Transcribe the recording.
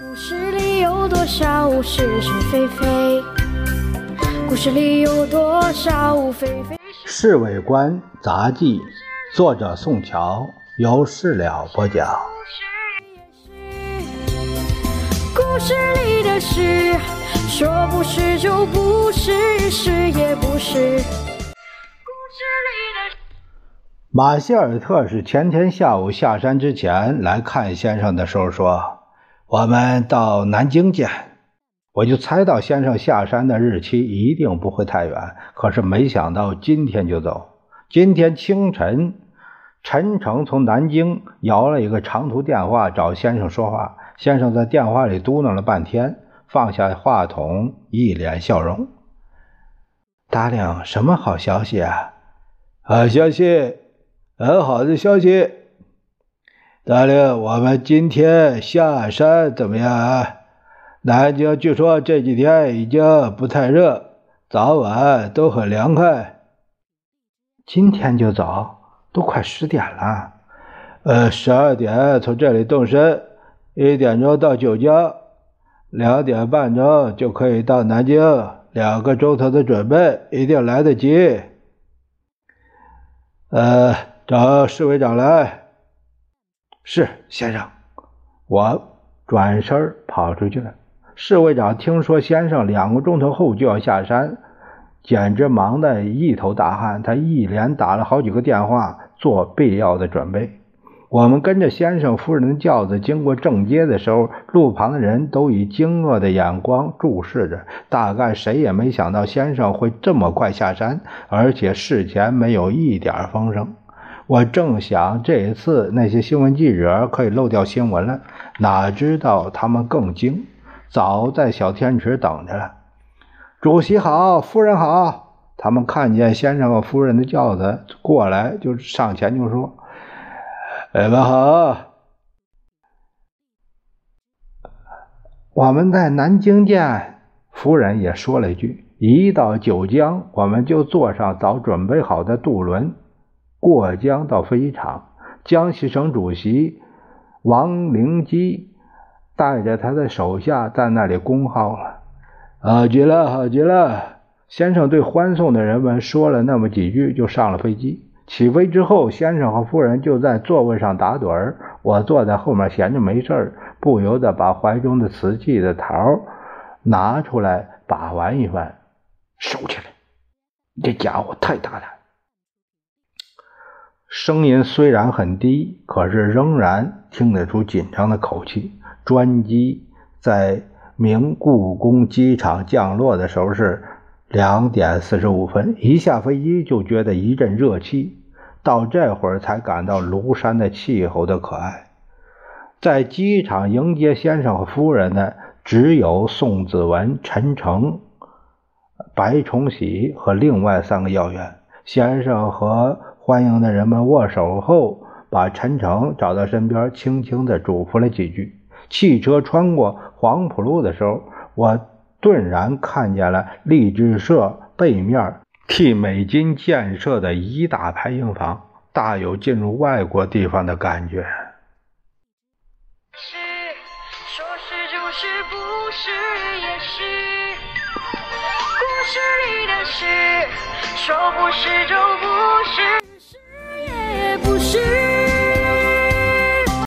故事里有多少是是非非？故事里有多少非非是？《侍卫官杂记》，作者宋乔，由事了播讲。故事里的事，说不是就不是，是也不是。马歇尔特是前天下午下山之前来看先生的时候说：“我们到南京见。”我就猜到先生下山的日期一定不会太远，可是没想到今天就走。今天清晨，陈诚从南京摇了一个长途电话找先生说话，先生在电话里嘟囔了半天，放下话筒，一脸笑容：“达令，什么好消息啊？好消息。”很好的消息，大令，我们今天下山怎么样啊？南京据说这几天已经不太热，早晚都很凉快。今天就走，都快十点了。呃，十二点从这里动身，一点钟到九江，两点半钟就可以到南京，两个钟头的准备一定来得及。呃。找侍卫长来。是先生。我转身跑出去了。侍卫长听说先生两个钟头后就要下山，简直忙得一头大汗。他一连打了好几个电话，做必要的准备。我们跟着先生夫人的轿子经过正街的时候，路旁的人都以惊愕的眼光注视着。大概谁也没想到先生会这么快下山，而且事前没有一点风声。我正想这一次那些新闻记者可以漏掉新闻了，哪知道他们更精，早在小天池等着了。主席好，夫人好。他们看见先生和夫人的轿子过来，就上前就说：“你们好，我们在南京见。”夫人也说了一句：“一到九江，我们就坐上早准备好的渡轮。”过江到飞机场，江西省主席王灵基带着他的手下在那里恭候了。好极了，好极了！先生对欢送的人们说了那么几句，就上了飞机。起飞之后，先生和夫人就在座位上打盹儿。我坐在后面闲着没事儿，不由得把怀中的瓷器的桃拿出来把玩一番。收起来，这家伙太大胆。声音虽然很低，可是仍然听得出紧张的口气。专机在明故宫机场降落的时候是两点四十五分，一下飞机就觉得一阵热气，到这会儿才感到庐山的气候的可爱。在机场迎接先生和夫人的只有宋子文、陈诚、白崇禧和另外三个要员。先生和欢迎的人们握手后，把陈诚找到身边，轻轻地嘱咐了几句。汽车穿过黄浦路的时候，我顿然看见了励志社背面替美军建设的一大排营房，大有进入外国地方的感觉。是，说是就是，不是也是，故事里的事，说不是就不。是。